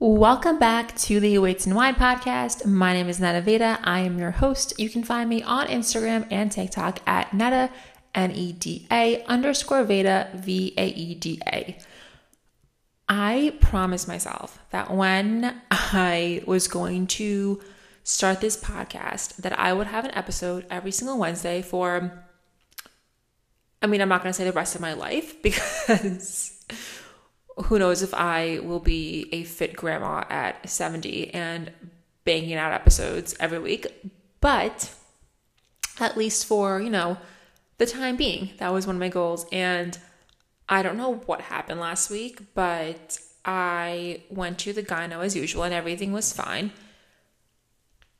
Welcome back to the Weights and Wine podcast. My name is Neda Vaeda. I am your host. You can find me on Instagram and TikTok at Neda, N E D A underscore Vaeda, V A E D A. I promised myself that when I was going to start this podcast, that I would have an episode every single Wednesday for, I mean, I'm not going to say the rest of my life because who knows if I will be a fit grandma at 70 and banging out episodes every week, but at least for, you know, the time being, that was one of my goals. And I don't know what happened last week, but I went to the gyno as usual and everything was fine.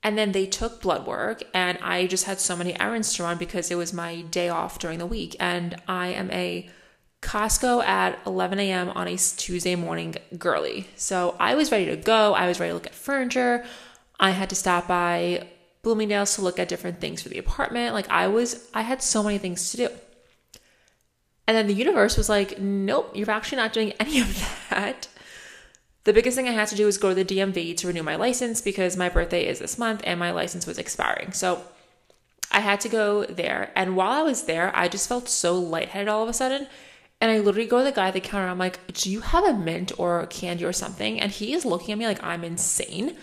And then they took blood work, and I just had so many errands to run because it was my day off during the week. And I am a Costco at 11 a.m. on a Tuesday morning girly. So I was ready to go. I was ready to look at furniture. I had to stop by Bloomingdale's to look at different things for the apartment. Like I was, I had so many things to do. And then the universe was like, nope, you're actually not doing any of that. The biggest thing I had to do was go to the DMV to renew my license because my birthday is this month and my license was expiring. So I had to go there. And while I was there, I just felt so lightheaded all of a sudden. And I literally go to the guy at the counter. I'm like, do you have a mint or candy or something? And he is looking at me like I'm insane.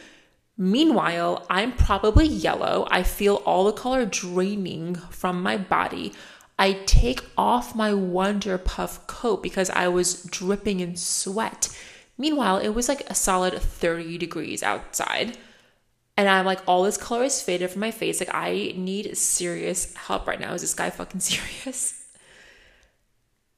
Meanwhile, I'm probably yellow. I feel all the color draining from my body. I take off my Wonder Puff coat because I was dripping in sweat. Meanwhile, it was like a solid 30 degrees outside. And I'm like, all this color is faded from my face. Like, I need serious help right now. Is this guy fucking serious?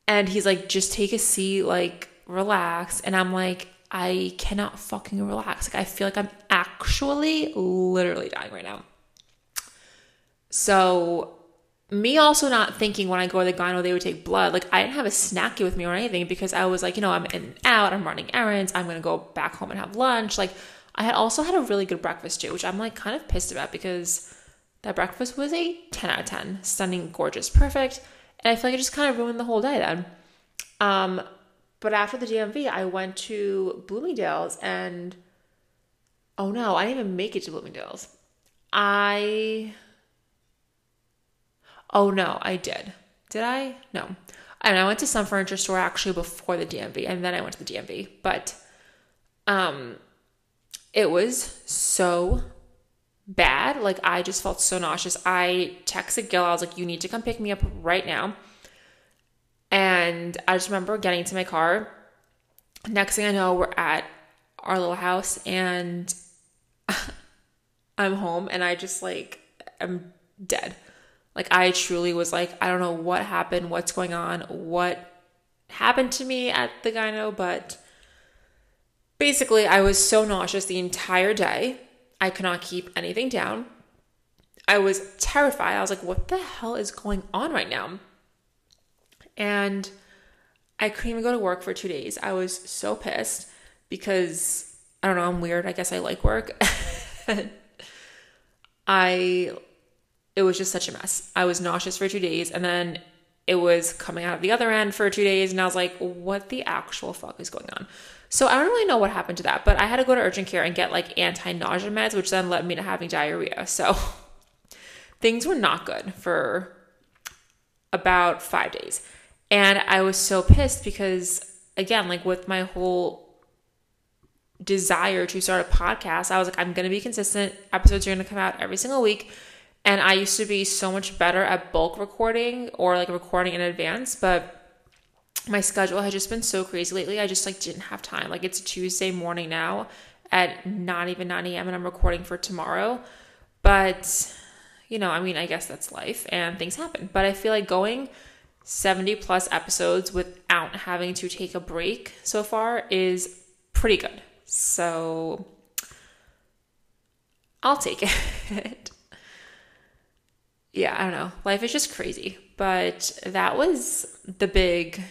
And he's like, just take a seat, like, relax. And I'm like, I cannot fucking relax. Like, I feel like I'm actually literally dying right now. So, me also not thinking when I go to the gyno they would take blood. Like, I didn't have a snacky with me or anything because I was like, you know, I'm in and out, I'm running errands, I'm gonna go back home and have lunch. Like, I had also had a really good breakfast too, which I'm like kind of pissed about because that breakfast was a 10 out of 10. Stunning, gorgeous, perfect. And I feel like it just kind of ruined the whole day then. Um, but after the DMV, I went to Bloomingdale's and oh no, I didn't even make it to Bloomingdale's. I oh no, I did. Did I? No. And I went to some furniture store actually before the DMV, and then I went to the DMV. But um, it was so bad. Like I just felt so nauseous. I texted Gil. I was like, "You need to come pick me up right now." And I just remember getting to my car. Next thing I know, we're at our little house and I'm home and I just like am dead. Like I truly was like, I don't know what happened, what's going on, what happened to me at the gyno, but basically I was so nauseous the entire day. I could not keep anything down. I was terrified. I was like, what the hell is going on right now? And I couldn't even go to work for two days. I was so pissed because I don't know, I'm weird. I guess I like work. I, it was just such a mess. I was nauseous for two days and then it was coming out of the other end for two days. And I was like, what the actual fuck is going on? So I don't really know what happened to that, but I had to go to urgent care and get like anti nausea meds, which then led me to having diarrhea. So things were not good for about five days. And I was so pissed because, again, like with my whole desire to start a podcast, I was like, I'm going to be consistent. Episodes are going to come out every single week. And I used to be so much better at bulk recording or like recording in advance, but my schedule has just been so crazy lately. I just like didn't have time. Like it's Tuesday morning now at not even 9 a.m. and I'm recording for tomorrow. But you know, I mean, I guess that's life and things happen. But I feel like going 70 plus episodes without having to take a break so far is pretty good. So I'll take it. yeah, I don't know. Life is just crazy. But that was the big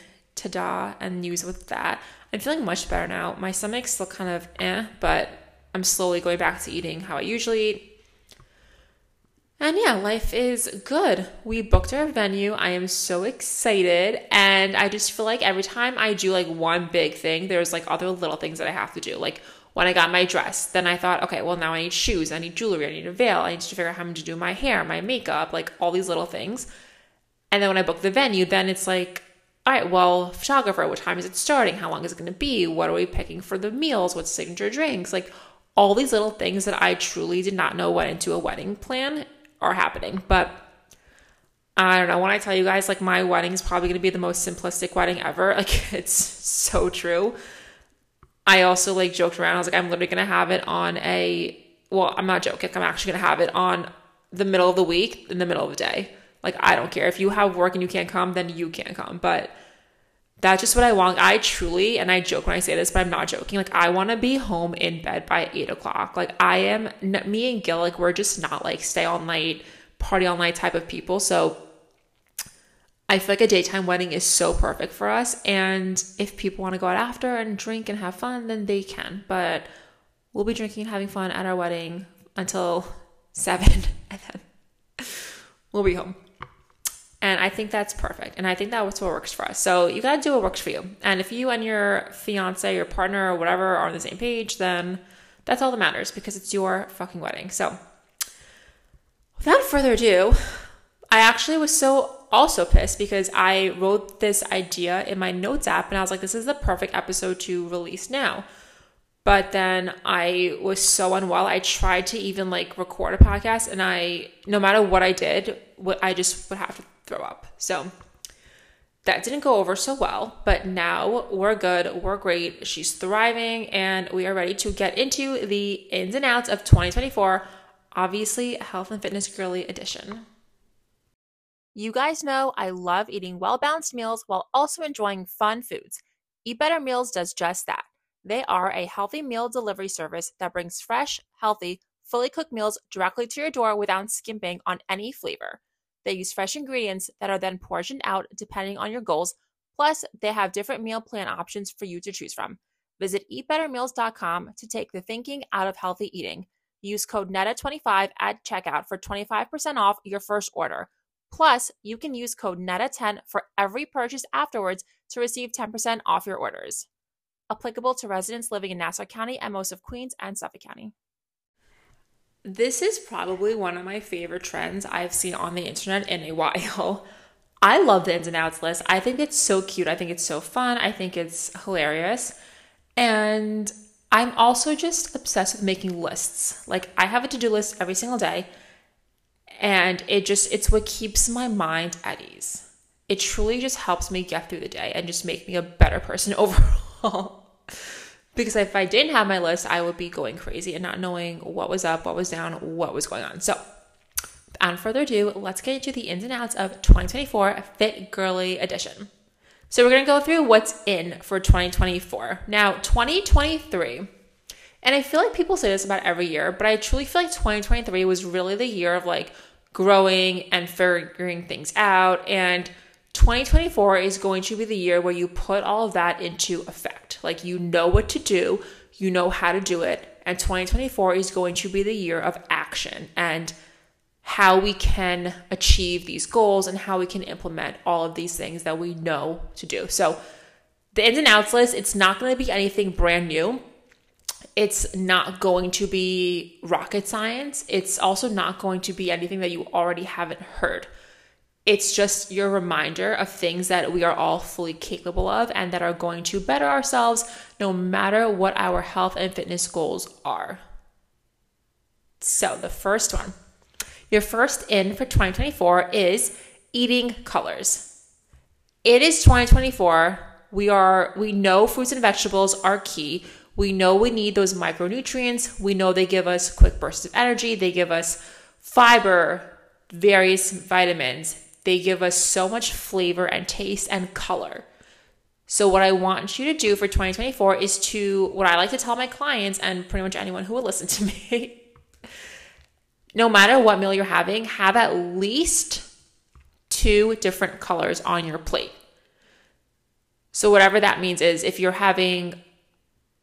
ta da and news with that. I'm feeling much better now. My stomach's still kind of eh, but I'm slowly going back to eating how I usually eat and yeah, life is good. We booked our venue. I am so excited. And I just feel like every time I do like one big thing, there's like other little things that I have to do. Like when I got my dress. Then I thought, okay, well, now I need shoes, I need jewelry, I need a veil, I need to figure out how I'm to do my hair, my makeup, like all these little things. And then when I book the venue, then it's like, all right, well, photographer, what time is it starting? How long is it going to be? What are we picking for the meals? What signature drinks? Like all these little things that I truly did not know went into a wedding plan are happening. But I don't know. When I tell you guys, like, my wedding is probably going to be the most simplistic wedding ever, like, it's so true. I also, like, joked around. I was like, I'm literally going to have it on a, well, I'm not joking. I'm actually going to have it on the middle of the week, in the middle of the day. Like, I don't care. If you have work and you can't come, then you can't come. But that's just what I want. I truly, and I joke when I say this, but I'm not joking. Like, I want to be home in bed by eight o'clock. Like, I am, me and Gil, like, we're just not like stay all night, party all night type of people. So, I feel like a daytime wedding is so perfect for us. And if people want to go out after and drink and have fun, then they can. But we'll be drinking and having fun at our wedding until seven, and then we'll be home. And I think that's perfect. And I think that's what works for us. So you got to do what works for you. And if you and your fiance, your partner, or whatever are on the same page, then that's all that matters because it's your fucking wedding. So without further ado, I actually was so also pissed because I wrote this idea in my notes app and I was like, this is the perfect episode to release now. But then I was so unwell. I tried to even like record a podcast and I, no matter what I did, I just would have to throw up. So that didn't go over so well, but now we're good. We're great. She's thriving and we are ready to get into the ins and outs of 2024. Obviously, health and fitness girly edition. You guys know I love eating well balanced meals while also enjoying fun foods. Eat Better Meals does just that. They are a healthy meal delivery service that brings fresh, healthy, fully cooked meals directly to your door without skimping on any flavor. They use fresh ingredients that are then portioned out depending on your goals. Plus, they have different meal plan options for you to choose from. Visit eatbettermeals.com to take the thinking out of healthy eating. Use code NEDA25 at checkout for 25% off your first order. Plus, you can use code NEDA10 for every purchase afterwards to receive 10% off your orders. Applicable to residents living in Nassau County and most of Queens and Suffolk County. This is probably one of my favorite trends I've seen on the internet in a while. I love the ins and outs list. I think it's so cute. I think it's so fun. I think it's hilarious. And I'm also just obsessed with making lists. Like, I have a to do list every single day and it just it's what keeps my mind at ease it truly just helps me get through the day and just make me a better person overall because if i didn't have my list i would be going crazy and not knowing what was up what was down what was going on so without further ado let's get into the ins and outs of 2024 fit girly edition so we're going to go through what's in for 2024 now 2023 and I feel like people say this about every year, but I truly feel like 2023 was really the year of like growing and figuring things out. And 2024 is going to be the year where you put all of that into effect. Like you know what to do, you know how to do it. And 2024 is going to be the year of action and how we can achieve these goals and how we can implement all of these things that we know to do. So, the ins and outs list, it's not going to be anything brand new it's not going to be rocket science. It's also not going to be anything that you already haven't heard. It's just your reminder of things that we are all fully capable of and that are going to better ourselves no matter what our health and fitness goals are. So, the first one, your first in for 2024 is eating colors. It is 2024. We are we know fruits and vegetables are key. We know we need those micronutrients. We know they give us quick bursts of energy. They give us fiber, various vitamins. They give us so much flavor and taste and color. So, what I want you to do for 2024 is to, what I like to tell my clients and pretty much anyone who will listen to me, no matter what meal you're having, have at least two different colors on your plate. So, whatever that means is if you're having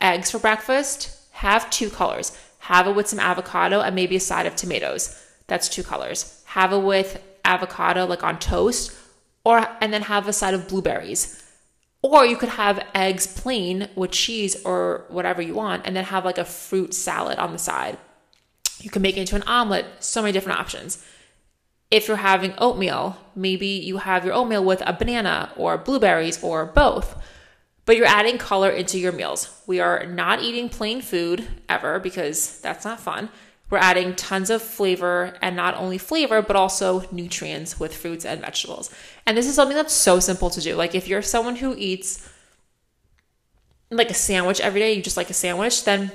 eggs for breakfast, have two colors. Have it with some avocado and maybe a side of tomatoes. That's two colors. Have it with avocado like on toast or and then have a side of blueberries. Or you could have eggs plain with cheese or whatever you want, and then have like a fruit salad on the side. You can make it into an omelet, so many different options. If you're having oatmeal, maybe you have your oatmeal with a banana or blueberries or both, but you're adding color into your meals. We are not eating plain food ever because that's not fun. We're adding tons of flavor and not only flavor, but also nutrients with fruits and vegetables. And this is something that's so simple to do. Like if you're someone who eats like a sandwich every day, you just like a sandwich, then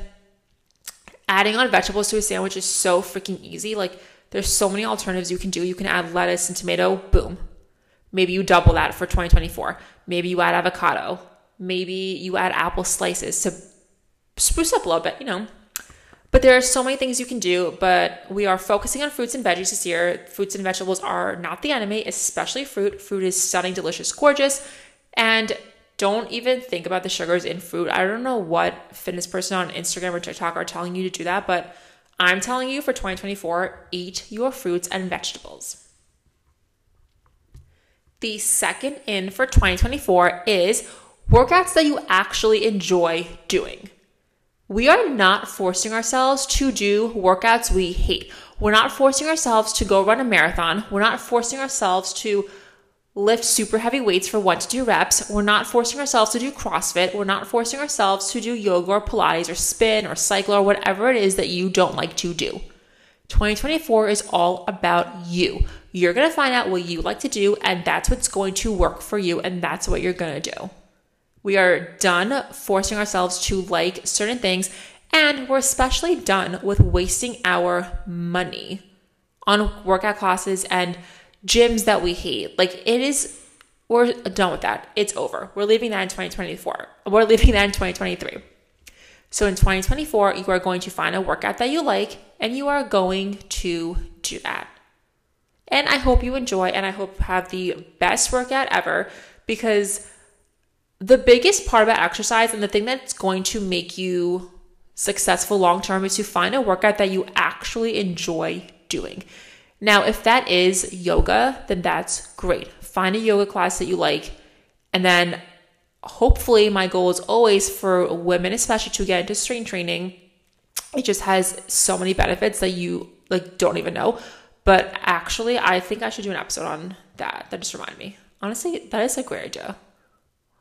adding on vegetables to a sandwich is so freaking easy. Like there's so many alternatives you can do. You can add lettuce and tomato, boom. Maybe you double that for 2024. Maybe you add avocado. Maybe you add apple slices to spruce up a little bit, you know. But there are so many things you can do, but we are focusing on fruits and veggies this year. Fruits and vegetables are not the enemy, especially fruit. Fruit is stunning, delicious, gorgeous. And don't even think about the sugars in fruit. I don't know what fitness person on Instagram or TikTok are telling you to do that, but I'm telling you for 2024, eat your fruits and vegetables. The second in for 2024 is workouts that you actually enjoy doing. We are not forcing ourselves to do workouts we hate. We're not forcing ourselves to go run a marathon. We're not forcing ourselves to lift super heavy weights for one to two reps. We're not forcing ourselves to do CrossFit. We're not forcing ourselves to do yoga or Pilates or spin or cycle or whatever it is that you don't like to do. 2024 is all about you. You're going to find out what you like to do, and that's what's going to work for you, and that's what you're going to do. We are done forcing ourselves to like certain things, and we're especially done with wasting our money on workout classes and gyms that we hate. Like it is, we're done with that. It's over. We're leaving that in 2024. We're leaving that in 2023. So in 2024, you are going to find a workout that you like and you are going to do that. And I hope you enjoy and I hope you have the best workout ever because the biggest part about exercise and the thing that's going to make you successful long term is to find a workout that you actually enjoy doing. Now, if that is yoga, then that's great. Find a yoga class that you like. And then hopefully, my goal is always for women, especially to get into strength training. It just has so many benefits that you like don't even know. But actually, I think I should do an episode on that. That just reminded me. Honestly, that is a great idea.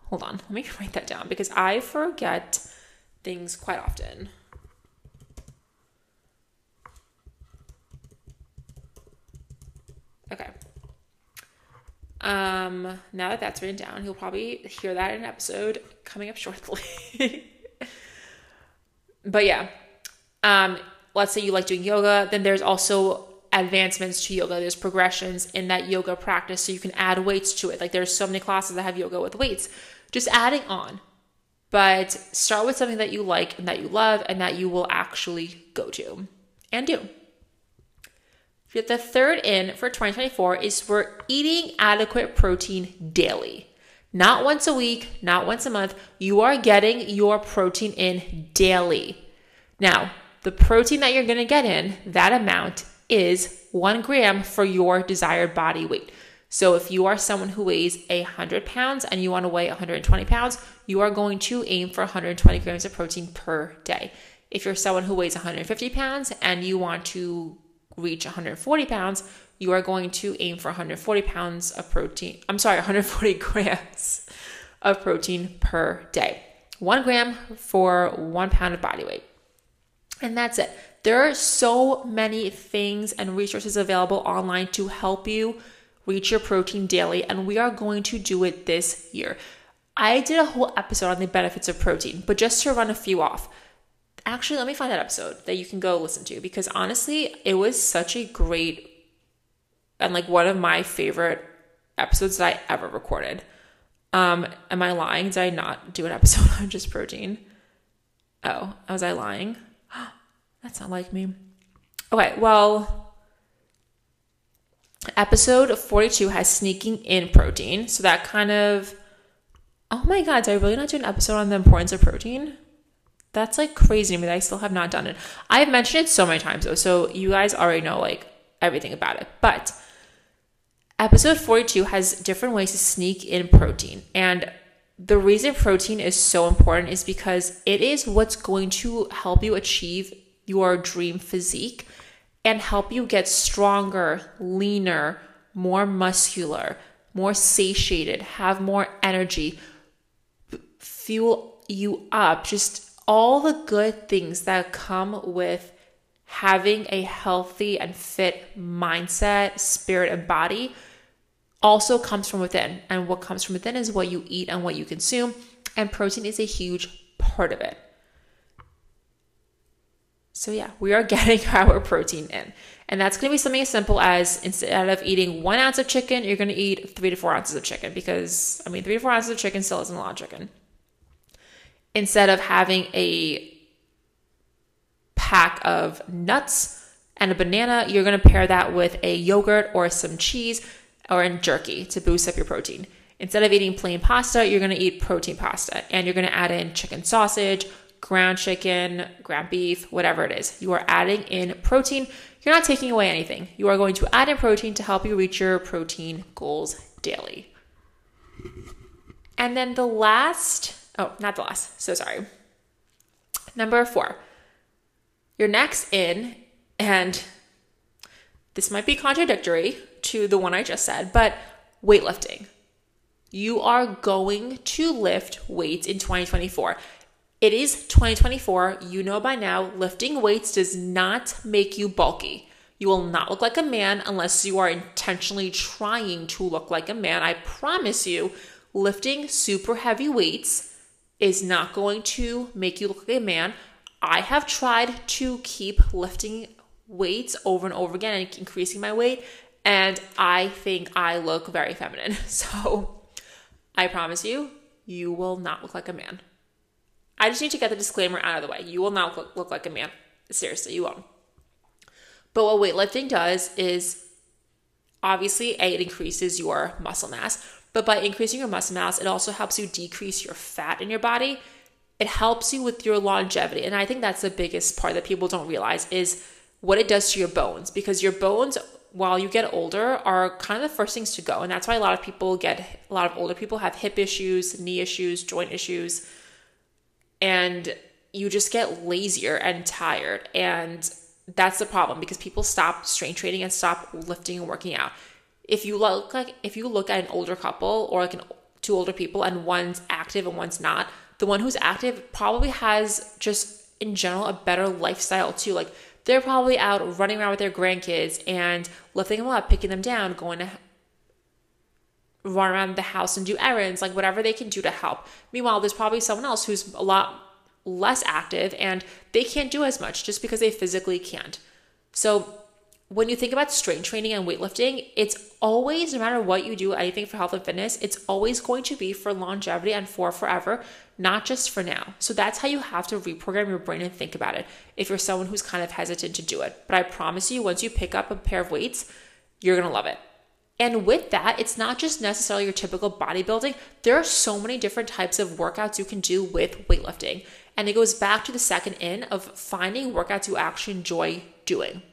Hold on, let me write that down because I forget things quite often. Okay. Um, now that that's written down, you'll probably hear that in an episode coming up shortly. but yeah, um, let's say you like doing yoga, then there's also advancements to yoga. There's progressions in that yoga practice, so you can add weights to it. Like there's so many classes that have yoga with weights just adding on. But start with something that you like and that you love and that you will actually go to and do. The third in for 2024 is we're eating adequate protein daily. Not once a week, not once a month. You are getting your protein in daily. Now, the protein that you're going to get in, that amount is one gram for your desired body weight. So if you are someone who weighs 100 pounds and you want to weigh 120 pounds, you are going to aim for 120 grams of protein per day. If you're someone who weighs 150 pounds and you want to reach 140 pounds, you are going to aim for 140 pounds of protein. I'm sorry, 140 grams of protein per day. One gram for one pound of body weight. And that's it. There are so many things and resources available online to help you reach your protein daily, and we are going to do it this year. I did a whole episode on the benefits of protein, but just to run a few off. Actually, let me find that episode that you can go listen to because honestly, it was such a great and like one of my favorite episodes that I ever recorded. Um, am I lying? Did I not do an episode on just protein? Oh, was I lying? That's not like me. Okay, well, Episode 42 has sneaking in protein. So that kind of, oh my God, did I really not do an episode on the importance of protein? That's like crazy to me that I still have not done it. I have mentioned it so many times though, so you guys already know like everything about it. But episode 42 has different ways to sneak in protein. And the reason protein is so important is because it is what's going to help you achieve your dream physique and help you get stronger, leaner, more muscular, more satiated, have more energy, fuel you up, just all the good things that come with having a healthy and fit mindset, spirit, and body also comes from within. And what comes from within is what you eat and what you consume. And protein is a huge part of it. So, yeah, we are getting our protein in. And that's going to be something as simple as instead of eating one ounce of chicken, you're going to eat three to four ounces of chicken because, I mean, three to four ounces of chicken still isn't a lot of chicken. Instead of having a pack of nuts and a banana, you're going to pair that with a yogurt or some cheese or in jerky to boost up your protein. Instead of eating plain pasta, you're going to eat protein pasta and you're going to add in chicken sausage, ground chicken, ground beef, whatever it is. You are adding in protein. You're not taking away anything. You are going to add in protein to help you reach your protein goals daily. And then the last, oh, not the last, so sorry. Number four, your next in, and this might be contradictory to the one I just said, but weightlifting. You are going to lift weights in 2024. It is 2024. You know by now, lifting weights does not make you bulky. You will not look like a man unless you are intentionally trying to look like a man. I promise you, lifting super heavy weights is not going to make you look like a man. I have tried to keep lifting weights over and over again and increasing my weight, and I think I look very feminine. So I promise you, you will not look like a man. I just need to get the disclaimer out of the way. You will not look, look like a man. Seriously, you won't. But what weightlifting does is obviously, A, it increases your muscle mass, but by increasing your muscle mass, it also helps you decrease your fat in your body. It helps you with your longevity. And I think that's the biggest part that people don't realize is what it does to your bones because your bones while you get older are kind of the first things to go and that's why a lot of people get a lot of older people have hip issues knee issues joint issues and you just get lazier and tired and that's the problem because people stop strength training and stop lifting and working out. If you look like if you look at an older couple or like an, two older people and one's active and one's not the one who's active probably has just in general a better lifestyle too. Like they're probably out running around with their grandkids and lifting them up picking them down going to run around the house and do errands, like whatever they can do to help. Meanwhile, there's probably someone else who's a lot less active and they can't do as much just because they physically can't. So, when you think about strength training and weightlifting, it's always, no matter what you do, anything for health and fitness, it's always going to be for longevity and for forever, not just for now. So that's how you have to reprogram your brain and think about it if you're someone who's kind of hesitant to do it. But I promise you, once you pick up a pair of weights, you're gonna love it. And with that, it's not just necessarily your typical bodybuilding. There are so many different types of workouts you can do with weightlifting. And it goes back to the second in of finding workouts you actually enjoy doing.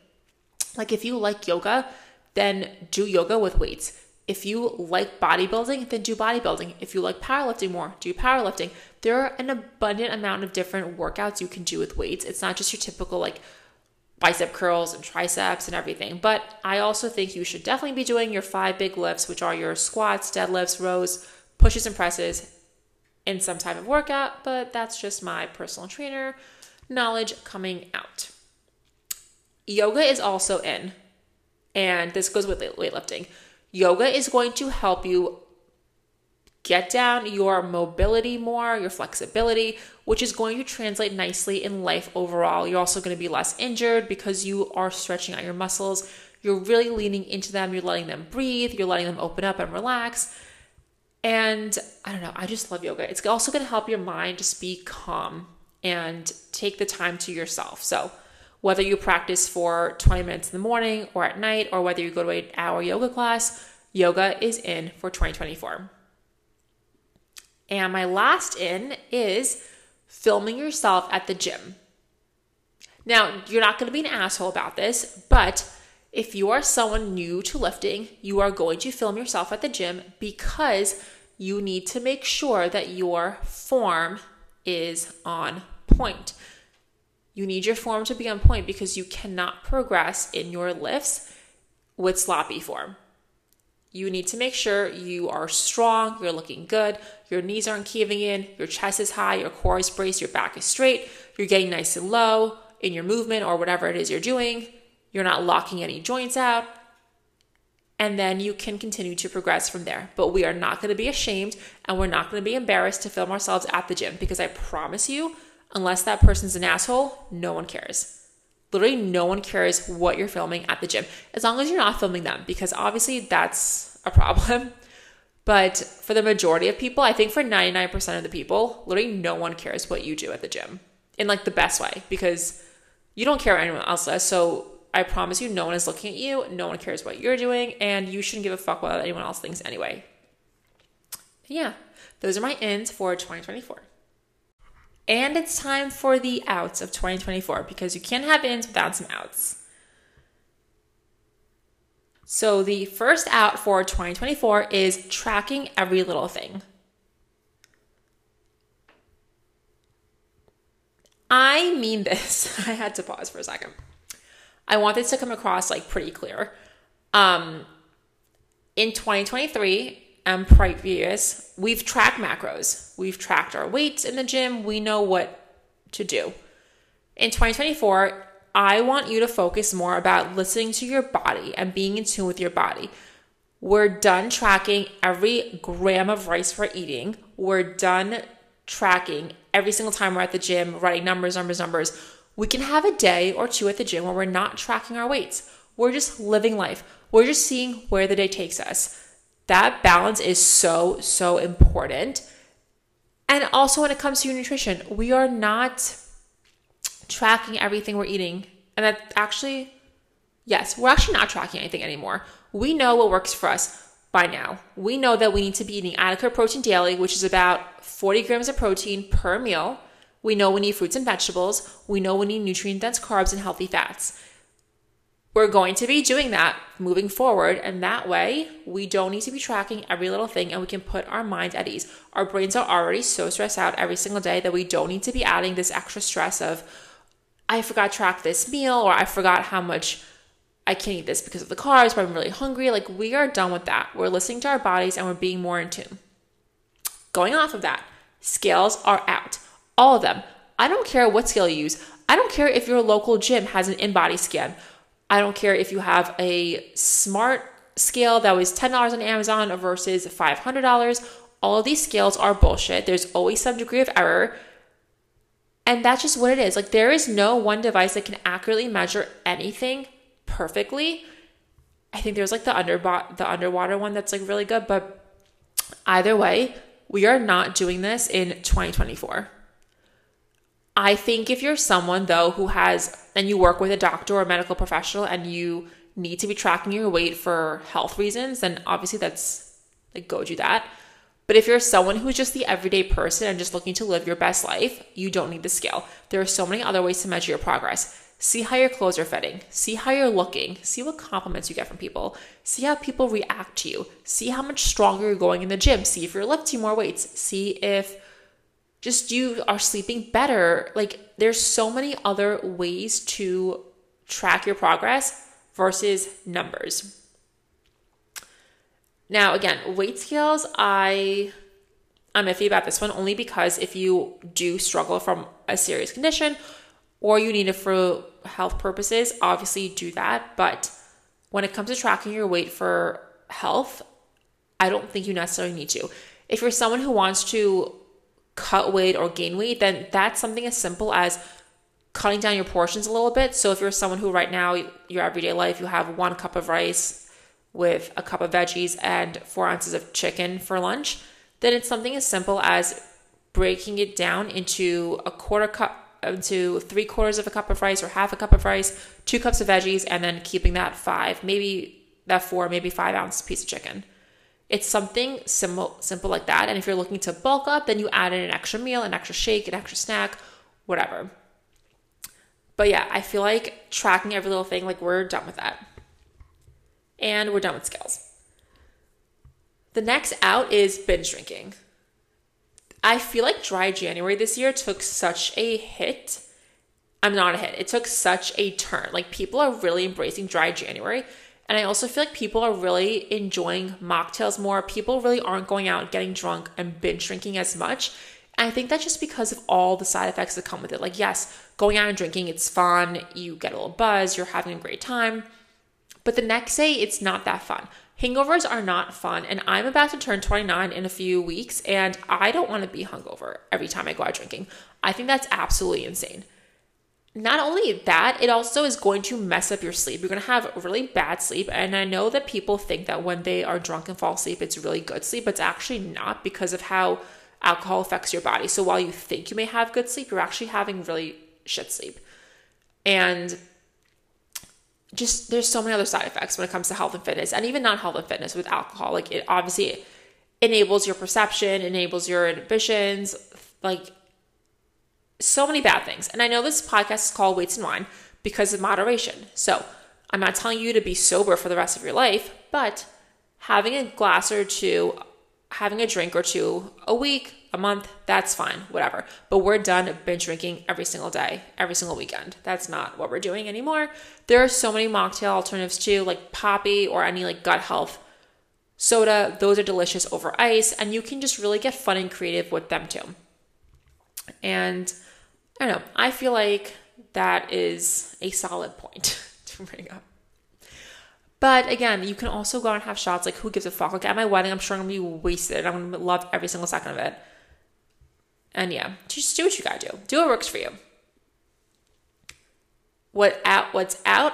Like if you like yoga, then do yoga with weights. If you like bodybuilding, then do bodybuilding. If you like powerlifting more, do powerlifting. There are an abundant amount of different workouts you can do with weights. It's not just your typical like bicep curls and triceps and everything. But I also think you should definitely be doing your five big lifts, which are your squats, deadlifts, rows, pushes, and presses in some type of workout. But that's just my personal trainer knowledge coming out. Yoga is also in, and this goes with weightlifting. Yoga is going to help you get down your mobility more, your flexibility, which is going to translate nicely in life overall. You're also going to be less injured because you are stretching out your muscles. You're really leaning into them, you're letting them breathe, you're letting them open up and relax. And I don't know, I just love yoga. It's also going to help your mind just be calm and take the time to yourself. So, whether you practice for 20 minutes in the morning or at night, or whether you go to an hour yoga class, yoga is in for 2024. And my last in is filming yourself at the gym. Now, you're not going to be an asshole about this, but if you are someone new to lifting, you are going to film yourself at the gym because you need to make sure that your form is on point. You need your form to be on point because you cannot progress in your lifts with sloppy form. You need to make sure you are strong, you're looking good, your knees aren't caving in, your chest is high, your core is braced, your back is straight, you're getting nice and low in your movement or whatever it is you're doing, you're not locking any joints out. And then you can continue to progress from there. But we are not going to be ashamed and we're not going to be embarrassed to film ourselves at the gym because I promise you, unless that person's an asshole, no one cares. Literally, no one cares what you're filming at the gym as long as you're not filming them, because obviously that's a problem. But for the majority of people, I think for 99% of the people, literally no one cares what you do at the gym in like the best way because you don't care what anyone else does. So I promise you, no one is looking at you, no one cares what you're doing, and you shouldn't give a fuck what anyone else thinks anyway. Yeah, those are my ends for 2024. And it's time for the outs of 2024 because you can't have ins without some outs. So, the first out for 2024 is tracking every little thing. I mean this. I had to pause for a second. I want this to come across like pretty clear. Um, in 2023, Um, and previous, we've tracked macros. We've tracked our weights in the gym. We know what to do. In 2024, I want you to focus more about listening to your body and being in tune with your body. We're done tracking every gram of rice we're eating. We're done tracking every single time we're at the gym, writing numbers, numbers, numbers. We can have a day or two at the gym where we're not tracking our weights. We're just living life. We're just seeing where the day takes us. That balance is so, so important. And also, when it comes to your nutrition, we are not tracking everything we're eating. And that actually, yes, we're actually not tracking anything anymore. We know what works for us by now. We know that we need to be eating adequate protein daily, which is about 40 grams of protein per meal. We know we need fruits and vegetables. We know we need nutrient dense carbs and healthy fats. We're going to be doing that moving forward. And that way, we don't need to be tracking every little thing and we can put our minds at ease. Our brains are already so stressed out every single day that we don't need to be adding this extra stress of, I forgot to track this meal or I forgot how much I can't eat this because of the carbs, but I'm really hungry. Like, we are done with that. We're listening to our bodies and we're being more in tune. Going off of that, scales are out. All of them. I don't care what scale you use. I don't care if your local gym has an InBody scan. I don't care if you have a smart scale that was $10 on Amazon versus $500. All of these scales are bullshit. There's always some degree of error. And that's just what it is. Like, there is no one device that can accurately measure anything perfectly. I think there's like the under the underwater one that's like really good, but either way, we are not doing this in 2024. I think if you're someone though who has and you work with a doctor or a medical professional and you need to be tracking your weight for health reasons, then obviously that's like go do that. But if you're someone who's just the everyday person and just looking to live your best life, you don't need the scale. There are so many other ways to measure your progress. See how your clothes are fitting. See how you're looking. See what compliments you get from people. See how people react to you. See how much stronger you're going in the gym. See if you're lifting more weights. See if just you are sleeping better. Like there's so many other ways to track your progress versus numbers. Now, again, weight scales, I I'm iffy about this one only because if you do struggle from a serious condition or you need it for health purposes, obviously do that. But when it comes to tracking your weight for health, I don't think you necessarily need to. If you're someone who wants to cut weight or gain weight, then that's something as simple as cutting down your portions a little bit. So if you're someone who right now, your everyday life, you have one cup of rice with a cup of veggies and four ounces of chicken for lunch, then it's something as simple as breaking it down into a quarter cup into three quarters of a cup of rice or half a cup of rice, two cups of veggies, and then keeping that five, maybe that four, maybe five ounce piece of chicken. It's something simple, simple like that. And if you're looking to bulk up, then you add in an extra meal, an extra shake, an extra snack, whatever. But yeah, I feel like tracking every little thing, like we're done with that. And we're done with scales. The next out is binge drinking. I feel like dry January this year took such a hit. I'm not a hit. It took such a turn. Like people are really embracing dry January. And I also feel like people are really enjoying mocktails more. People really aren't going out getting drunk and binge drinking as much. And I think that's just because of all the side effects that come with it. Like, yes, going out and drinking, it's fun. You get a little buzz, you're having a great time. But the next day, it's not that fun. Hangovers are not fun. And I'm about to turn 29 in a few weeks, and I don't want to be hungover every time I go out drinking. I think that's absolutely insane. Not only that, it also is going to mess up your sleep. You're going to have really bad sleep. And I know that people think that when they are drunk and fall asleep, it's really good sleep. But it's actually not because of how alcohol affects your body. So while you think you may have good sleep, you're actually having really shit sleep. And just there's so many other side effects when it comes to health and fitness and even not health and fitness with alcohol. Like it obviously enables your perception, enables your inhibitions, like so many bad things. And I know this podcast is called Weights and Wine because of moderation. So I'm not telling you to be sober for the rest of your life, but having a glass or two having a drink or two a week, a month, that's fine, whatever. But we're done binge drinking every single day, every single weekend. That's not what we're doing anymore. There are so many mocktail alternatives too, like Poppi or any like gut health soda. Those are delicious over ice, and you can just really get fun and creative with them too. And I don't know, I feel like that is a solid point to bring up. But again, you can also go out and have shots. Like, who gives a fuck? Like, at my wedding, I'm sure I'm gonna be wasted. I'm gonna love every single second of it. And yeah, just do what you gotta do. Do what works for you. What out? What's out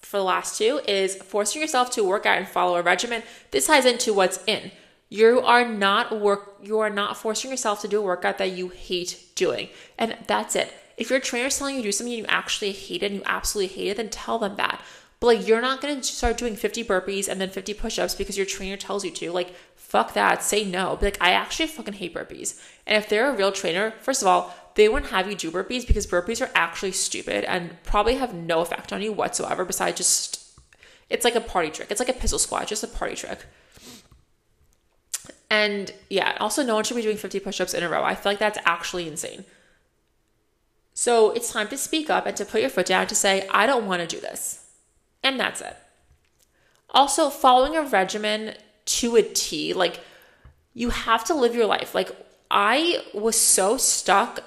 for the last two is forcing yourself to work out and follow a regimen. This ties into what's in. You are not work. You are not forcing yourself to do a workout that you hate doing, and that's it. If your trainer is telling you to do something you actually hate and you absolutely hate it, then tell them that. But like, you're not going to start doing 50 burpees and then 50 push ups because your trainer tells you to. Like, fuck that. Say no. Be like, I actually fucking hate burpees. And if they're a real trainer, first of all, they wouldn't have you do burpees because burpees are actually stupid and probably have no effect on you whatsoever besides just, it's like a party trick. It's like a pistol squat, just a party trick. And yeah, also, no one should be doing 50 push ups in a row. I feel like that's actually insane. So it's time to speak up and to put your foot down to say, I don't want to do this. And that's it. Also, following a regimen to a T, like you have to live your life. Like I was so stuck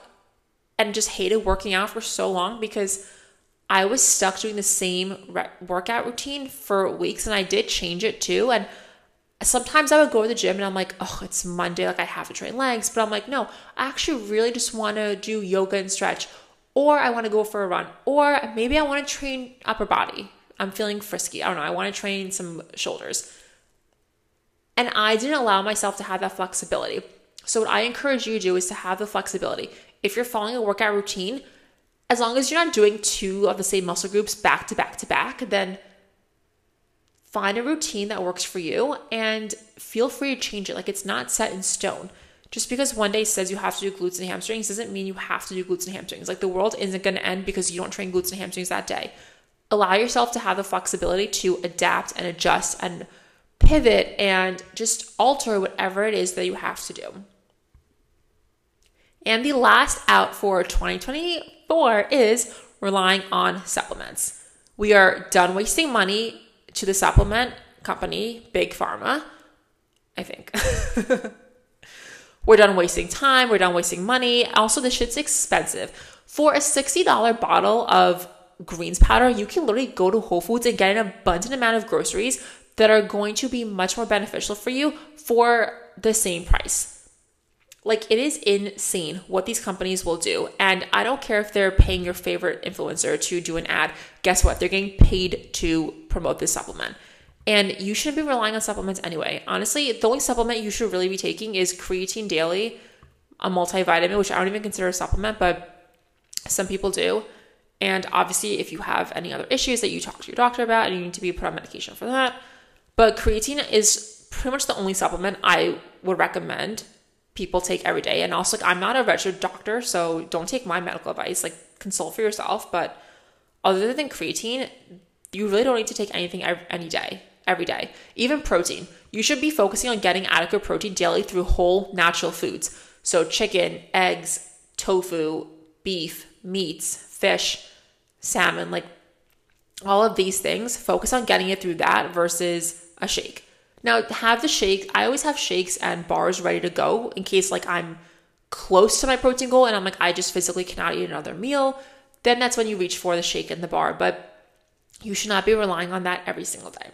and just hated working out for so long because I was stuck doing the same re- workout routine for weeks and I did change it too. And sometimes I would go to the gym and I'm like, oh, it's Monday, like I have to train legs. But I'm like, no, I actually really just want to do yoga and stretch, or I want to go for a run, or maybe I want to train upper body. I'm feeling frisky. I don't know. I want to train some shoulders. And I didn't allow myself to have that flexibility. So, what I encourage you to do is to have the flexibility. If you're following a workout routine, as long as you're not doing two of the same muscle groups back to back to back, then find a routine that works for you and feel free to change it. Like it's not set in stone. Just because one day says you have to do glutes and hamstrings doesn't mean you have to do glutes and hamstrings. Like the world isn't going to end because you don't train glutes and hamstrings that day allow yourself to have the flexibility to adapt and adjust and pivot and just alter whatever it is that you have to do. And the last out for 2024 is relying on supplements. We are done wasting money to the supplement company, Big Pharma, I think. we're done wasting time, we're done wasting money. Also, this shit's expensive. For a $60 bottle of greens powder, you can literally go to Whole Foods and get an abundant amount of groceries that are going to be much more beneficial for you for the same price. Like it is insane what these companies will do. And I don't care if they're paying your favorite influencer to do an ad. Guess what? They're getting paid to promote this supplement. And you shouldn't be relying on supplements anyway. Honestly, the only supplement you should really be taking is creatine daily, a multivitamin, which I don't even consider a supplement, but some people do. And obviously, if you have any other issues that you talk to your doctor about and you need to be put on medication for that. But creatine is pretty much the only supplement I would recommend people take every day. And also, like, I'm not a registered doctor, so don't take my medical advice. Like, consult for yourself. But other than creatine, you really don't need to take anything any day. every day. Even protein. You should be focusing on getting adequate protein daily through whole natural foods. So, chicken, eggs, tofu, beef, meats, fish, salmon, like all of these things. Focus on getting it through that versus a shake. Now, have the shake. I always have shakes and bars ready to go in case like I'm close to my protein goal and I'm like, I just physically cannot eat another meal. Then that's when you reach for the shake and the bar. But you should not be relying on that every single day.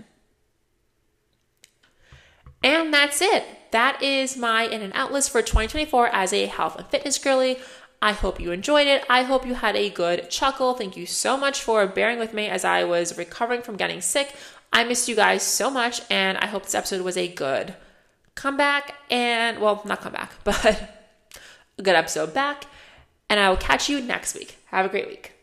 And that's it. That is my in and out list for 2024 as a health and fitness girly. I hope you enjoyed it. I hope you had a good chuckle. Thank you so much for bearing with me as I was recovering from getting sick. I missed you guys so much, and I hope this episode was a good comeback and, well, not comeback, but a good episode back. And I will catch you next week. Have a great week.